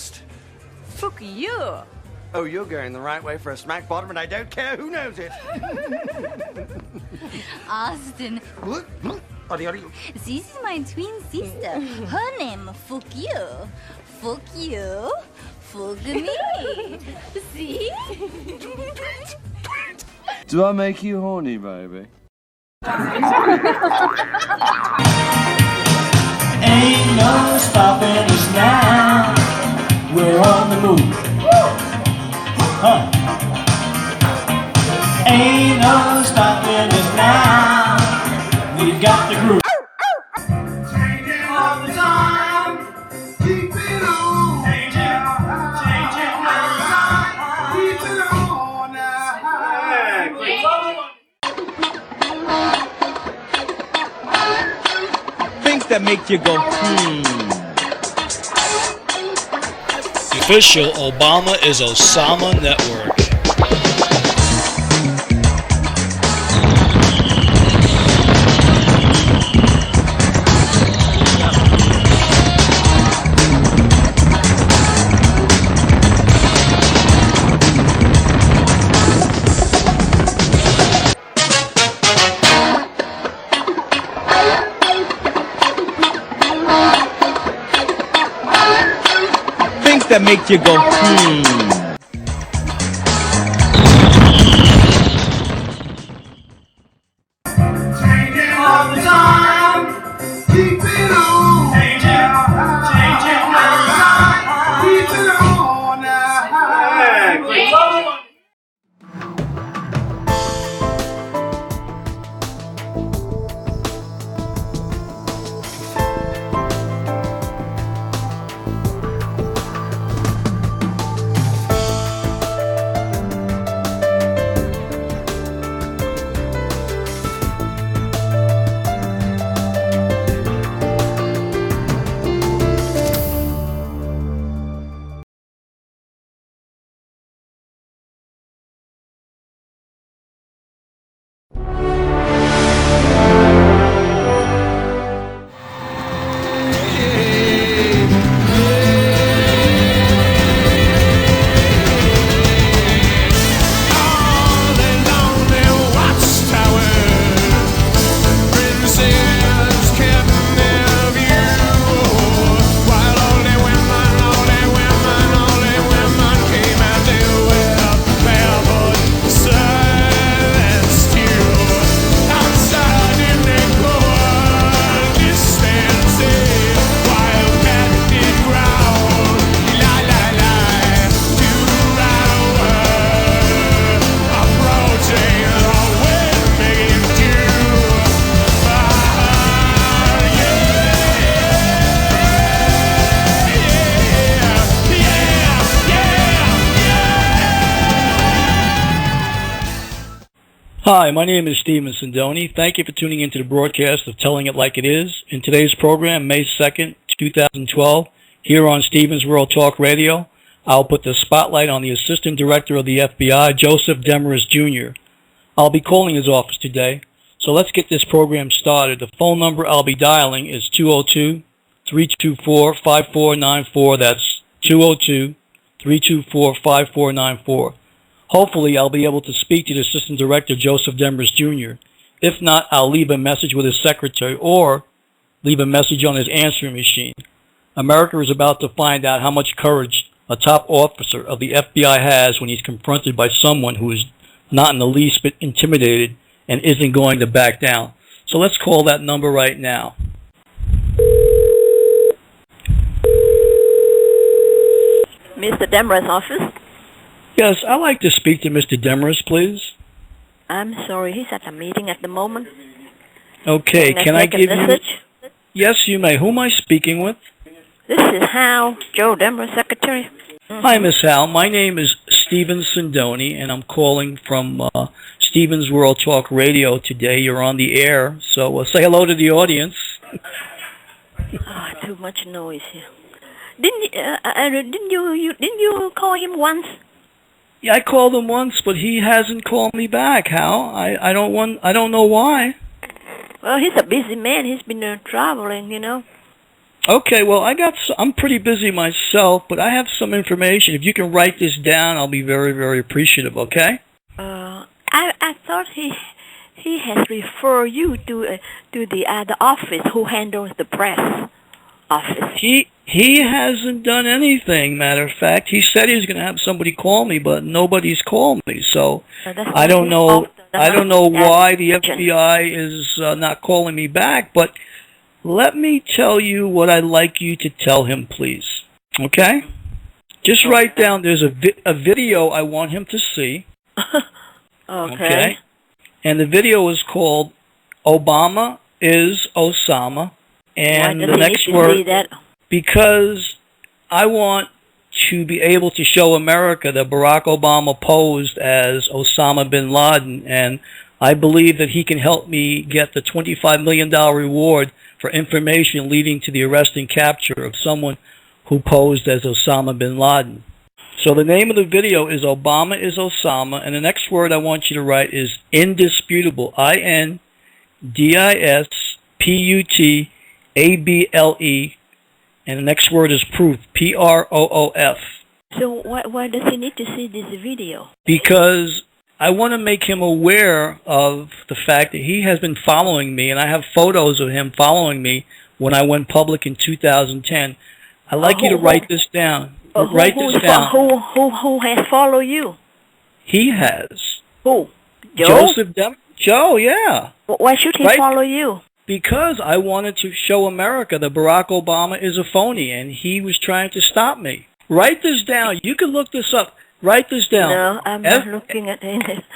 Fast. Fuck you. Oh, you're going the right way for a smack bottom, and I don't care who knows it. Austin, Oddy, oddy. this is my twin sister. Her name, fuck you. Fuck you. Fuck me. See? Do I make you horny, baby? Ain't no that make you go, hmm. Official Obama is Osama network. You go, hmm. Hi, my name is Stephen Sindoni. Thank you for tuning into the broadcast of Telling It Like It Is. In today's program, May 2nd, 2012, here on Stephen's World Talk Radio, I'll put the spotlight on the Assistant Director of the FBI, Joseph Demarest Jr. I'll be calling his office today, so let's get this program started. The phone number I'll be dialing is 202-324-5494. That's 202-324-5494. Hopefully, I'll be able to speak to the Assistant Director, Joseph Demarest Jr. If not, I'll leave a message with his secretary or leave a message on his answering machine. America is about to find out how much courage a top officer of the FBI has when he's confronted by someone who is not in the least bit intimidated and isn't going to back down. So let's call that number right now. Mr. Demarest's office? Yes, I'd like to speak to Mr. Demarest, please. I'm sorry, he's at a meeting at the moment. Okay, Can I can I a give you... Yes, you may. Who am I speaking with? This is Hal, Joe Demarest's secretary. Hi, Miss Hal. My name is Stephen Sindoni, and I'm calling from uh, Stephen's World Talk Radio today. You're on the air, so uh, say hello to the audience. Ah, too much noise here. Didn't uh, uh, didn't you, you didn't you call him once? Yeah, I called him once, but he hasn't called me back. Hal, I I don't want I don't know why. Well, he's a busy man. He's been uh, traveling, you know. Okay, well, I got s- I'm pretty busy myself, but I have some information. If you can write this down, I'll be very very appreciative. Okay? Uh, I I thought he he has referred you to uh, to the other office who handles the press office. He he hasn't done anything. Matter of fact, he said he was going to have somebody call me, but nobody's called me. So I don't know. I don't know why the. FBI is uh, not calling me back. But let me tell you what I'd like you to tell him, please. Okay? Just write down. There's a vi- a video I want him to see. okay. And the video is called "Obama is Osama." And the next word? Because I want to be able to show America that Barack Obama posed as Osama bin Laden, and I believe that he can help me get the $25 million reward for information leading to the arrest and capture of someone who posed as Osama bin Laden. So the name of the video is Obama is Osama, and the next word I want you to write is indisputable. I N D I S P U T A B L E, and the next word is proof. P R O O F. So why why does he need to see this video? Because I want to make him aware of the fact that he has been following me, and I have photos of him following me when I went public in 2010. I'd like you to write this down. Uh, who, write this down. Who who who has followed you? He has. Who? Joe? Joseph Dem- Joe, yeah. Why should he Right. follow you? Because I wanted to show America that Barack Obama is a phony and he was trying to stop me. Write this down. You can look this up. Write this down. No, I'm F- not looking at anything.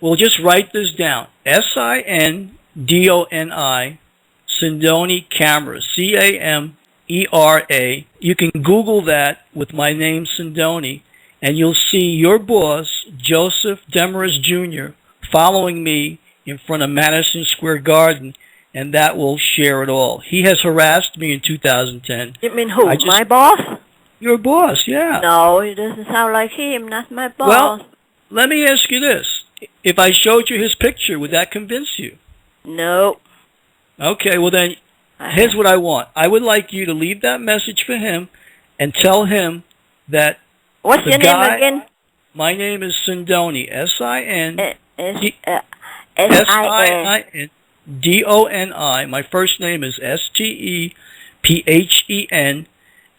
Well, just write this down. S I N D O N I, Sindoni Camera, C A M E R A. You can Google that with my name, Sindoni, and you'll see your boss, Joseph Demarest Jr., following me in front of Madison Square Garden, and that will share it all. He has harassed me in 2010. You mean who? Just- my boss? Your boss, yeah. No, it doesn't sound like him. Not my boss. Well, let me ask you this. If I showed you his picture, would that convince you? no. Okay, well then, here's what I want. I would like you to leave that message for him and tell him that What's your guy- name again? my name is Sindoni, S-I-N, Uh, S uh, S I N. S-I-N, D-O-N-I. My first name is S-T-E-P-H-E-N,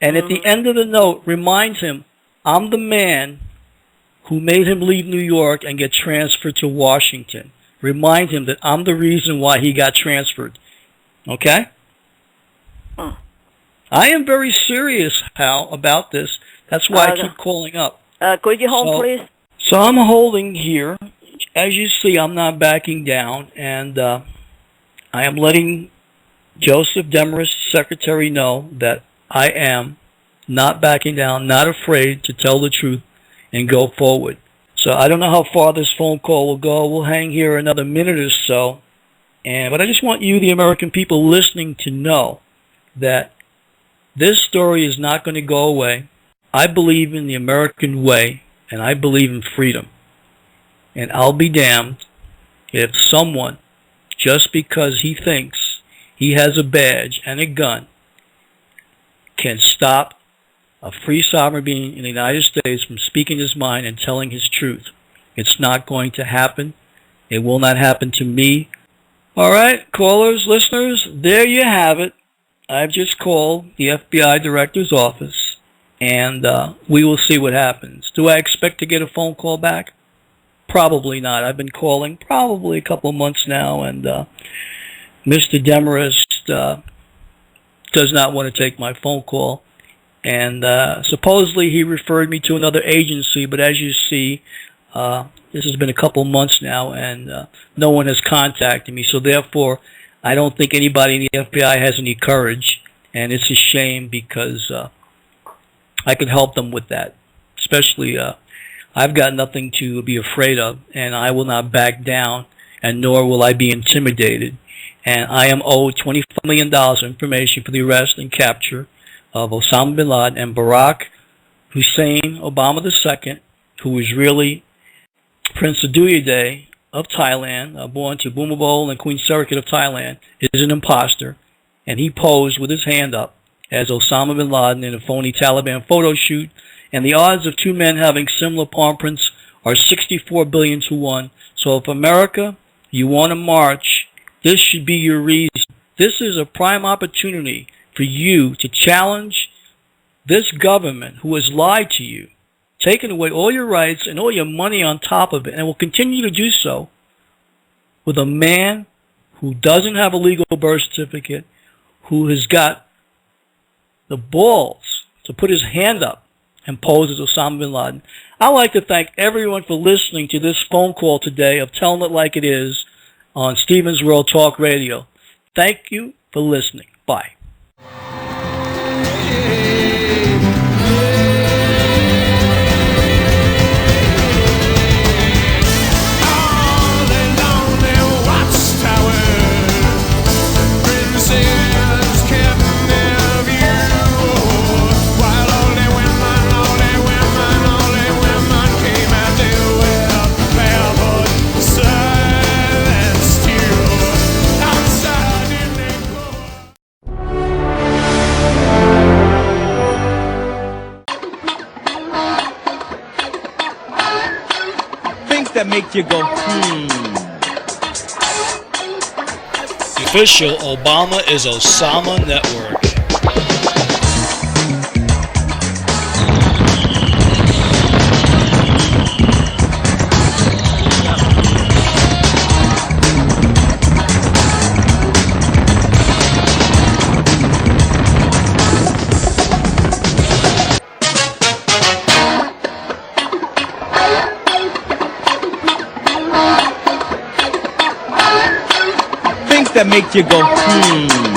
and at the Mm-hmm. end of the note, remind him, I'm the man who made him leave New York and get transferred to Washington. Remind him that I'm the reason why he got transferred. Okay? I am very serious, Hal, about this. That's why I Uh, keep calling up. Uh, could you hold, So- please? So I'm holding here. As you see, I'm not backing down, and uh, I am letting Joseph Demarest, secretary, know that I am not backing down, not afraid to tell the truth and go forward. So I don't know how far this phone call will go. We'll hang here another minute or so. And but I just want you, the American people listening, to know that this story is not going to go away. I believe in the American way, and I believe in freedom. And I'll be damned if someone, just because he thinks he has a badge and a gun, can stop a free sovereign being in the United States from speaking his mind and telling his truth. It's not going to happen. It will not happen to me. All right, callers, listeners, there you have it. I've just called the FBI director's office, and uh, we will see what happens. Do I expect to get a phone call back? Probably not. I've been calling probably a couple of months now, and uh, Mr. Demarest uh, does not want to take my phone call. And uh, supposedly he referred me to another agency, but as you see, uh, this has been a couple months now, and uh, no one has contacted me. So therefore, I don't think anybody in the FBI has any courage. and it's a shame because uh, I could help them with that. Especially, uh, I've got nothing to be afraid of, and I will not back down, and nor will I be intimidated. And I am owed $25 million of information for the arrest and capture of Osama bin Laden and Barack Hussein Obama II, who was really Prince Aduyade of Thailand, uh, born to Bhumibol and Queen Sirikit of Thailand, is an imposter, and he posed with his hand up as Osama bin Laden in a phony Taliban photo shoot, and the odds of two men having similar palm prints are 64 billion to 1. So if America, you want to march, this should be your reason. This is a prime opportunity for you to challenge this government who has lied to you, taken away all your rights and all your money on top of it, and will continue to do so with a man who doesn't have a legal birth certificate, who has got the balls to put his hand up and pose as Osama bin Laden. I'd like to thank everyone for listening to this phone call today of Telling It Like It Is on Stephen's World Talk Radio. Thank you for listening. Bye. Official Obama is Osama Network. That make you go, hmm.